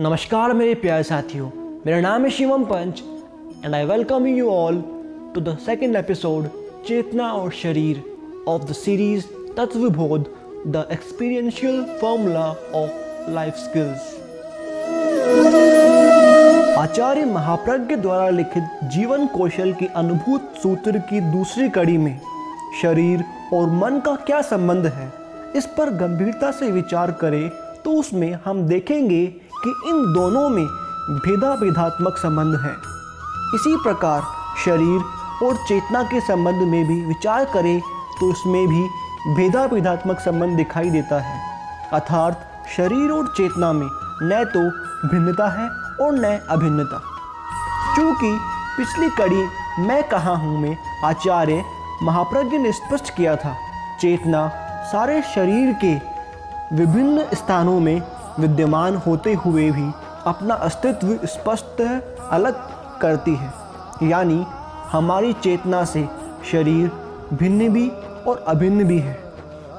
नमस्कार मेरे प्यारे साथियों, मेरा नाम है Shivam Panch and I welcome you all to the second episode चेतना और शरीर of the series Tattvabodh the experiential formula of life skills Acharya Mahapragya द्वारा लिखित जीवन कौशल की अनुभूत सूत्र की दूसरी कड़ी में, शरीर और मन का क्या संबंध है, इस पर गंभीरता से विचार करें तो उसमें हम देखेंगे कि इन दोनों में भेदा भेदात्मक संबंध है। इसी प्रकार शरीर और चेतना के संबंध में भी विचार करें तो इसमें भी भेदा भेदात्मक संबंध दिखाई देता है। अर्थात शरीर और चेतना में न तो भिन्नता है और न अभिन्नता। चूँकि पिछली कड़ी मैं कहा हूँ में आचार्य महाप्रज्ञ ने स्पष्ट किया था, चेतना सारे शरीर के विभिन्न स्थानों में विद्यमान होते हुए भी अपना अस्तित्व स्पष्ट अलग करती है। यानी हमारी चेतना से शरीर भिन्न भी और अभिन्न भी है।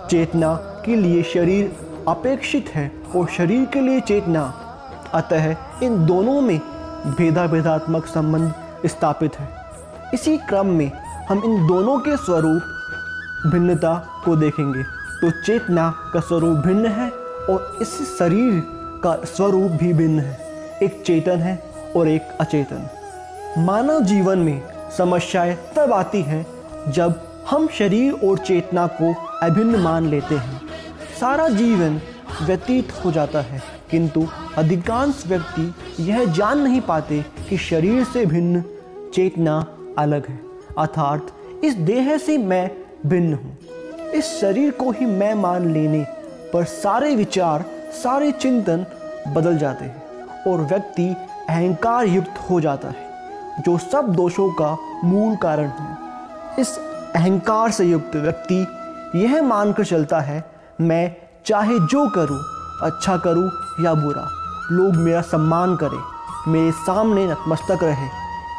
चेतना के लिए शरीर अपेक्षित है और शरीर के लिए चेतना, अतः इन दोनों में भेदा भेदात्मक संबंध स्थापित है। इसी क्रम में हम इन दोनों के स्वरूप भिन्नता को देखेंगे। तो चेतना का स्वरूप भिन्न है और इस शरीर का स्वरूप भी भिन्न है। एक चेतन है और एक अचेतन। मानव जीवन में समस्याएँ तब आती हैं जब हम शरीर और चेतना को अभिन्न मान लेते हैं। सारा जीवन व्यतीत हो जाता है, किंतु अधिकांश व्यक्ति यह जान नहीं पाते कि शरीर से भिन्न चेतना अलग है। अर्थात इस देह से मैं भिन्न हूँ। इस शरीर को ही मैं मान लेने पर सारे विचार, सारे चिंतन बदल जाते हैं और व्यक्ति अहंकार युक्त हो जाता है, जो सब दोषों का मूल कारण है। इस अहंकार से युक्त व्यक्ति यह मानकर चलता है, मैं चाहे जो करूँ अच्छा करूँ या बुरा, लोग मेरा सम्मान करें, मेरे सामने नतमस्तक रहे,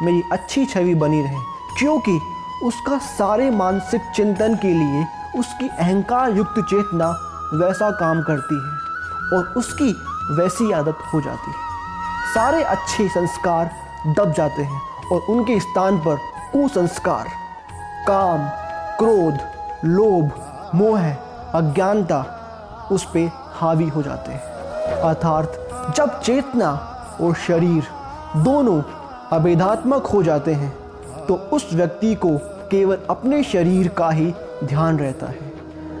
मेरी अच्छी छवि बनी रहे, क्योंकि उसका सारे मानसिक चिंतन के लिए उसकी अहंकार युक्त चेतना वैसा काम करती है और उसकी वैसी आदत हो जाती है। सारे अच्छे संस्कार दब जाते हैं और उनके स्थान पर कुसंस्कार, काम, क्रोध, लोभ, मोह, अज्ञानता उस पर हावी हो जाते हैं। अर्थात जब चेतना और शरीर दोनों अभेदात्मक हो जाते हैं तो उस व्यक्ति को केवल अपने शरीर का ही ध्यान रहता है।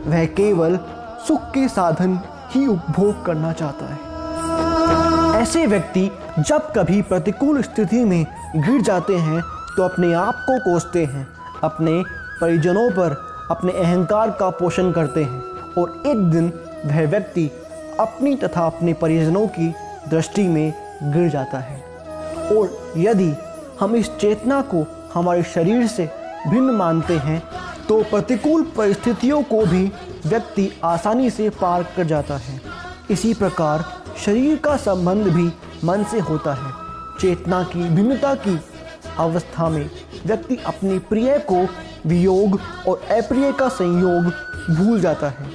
वह केवल सुख के साधन ही उपभोग करना चाहता है। ऐसे व्यक्ति जब कभी प्रतिकूल स्थिति में गिर जाते हैं तो अपने आप को कोसते हैं, अपने परिजनों पर, अपने अहंकार का पोषण करते हैं और एक दिन वह व्यक्ति अपनी तथा अपने परिजनों की दृष्टि में गिर जाता है। और यदि हम इस चेतना को हमारे शरीर से भिन्न मानते हैं तो प्रतिकूल परिस्थितियों को भी व्यक्ति आसानी से पार कर जाता है। इसी प्रकार शरीर का संबंध भी मन से होता है। चेतना की भिन्नता की अवस्था में व्यक्ति अपने प्रिय को वियोग और अप्रिय का संयोग भूल जाता है।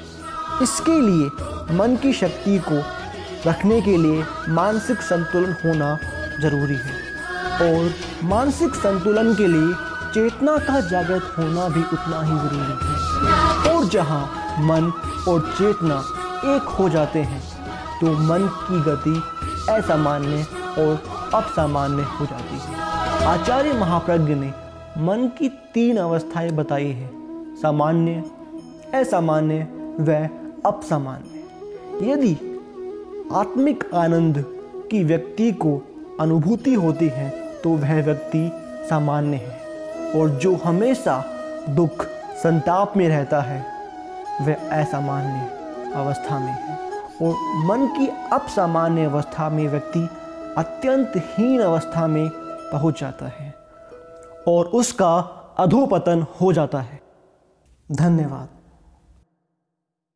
इसके लिए मन की शक्ति को रखने के लिए मानसिक संतुलन होना ज़रूरी है और मानसिक संतुलन के लिए चेतना का जागृत होना भी उतना ही ज़रूरी है। और जहाँ मन और चेतना एक हो जाते हैं तो मन की गति असामान्य और अपसामान्य हो जाती है। आचार्य महाप्रज्ञ ने मन की तीन अवस्थाएँ बताई हैं, सामान्य, असामान्य व अपसामान्य यदि आत्मिक आनंद की व्यक्ति को अनुभूति होती है तो वह व्यक्ति सामान्य है और जो हमेशा दुख, संताप में रहता है वह असामान्य अवस्था में है। और मन की अपसामान्य अवस्था में व्यक्ति अत्यंत हीन अवस्था में पहुँच जाता है और उसका अधोपतन हो जाता है। धन्यवाद।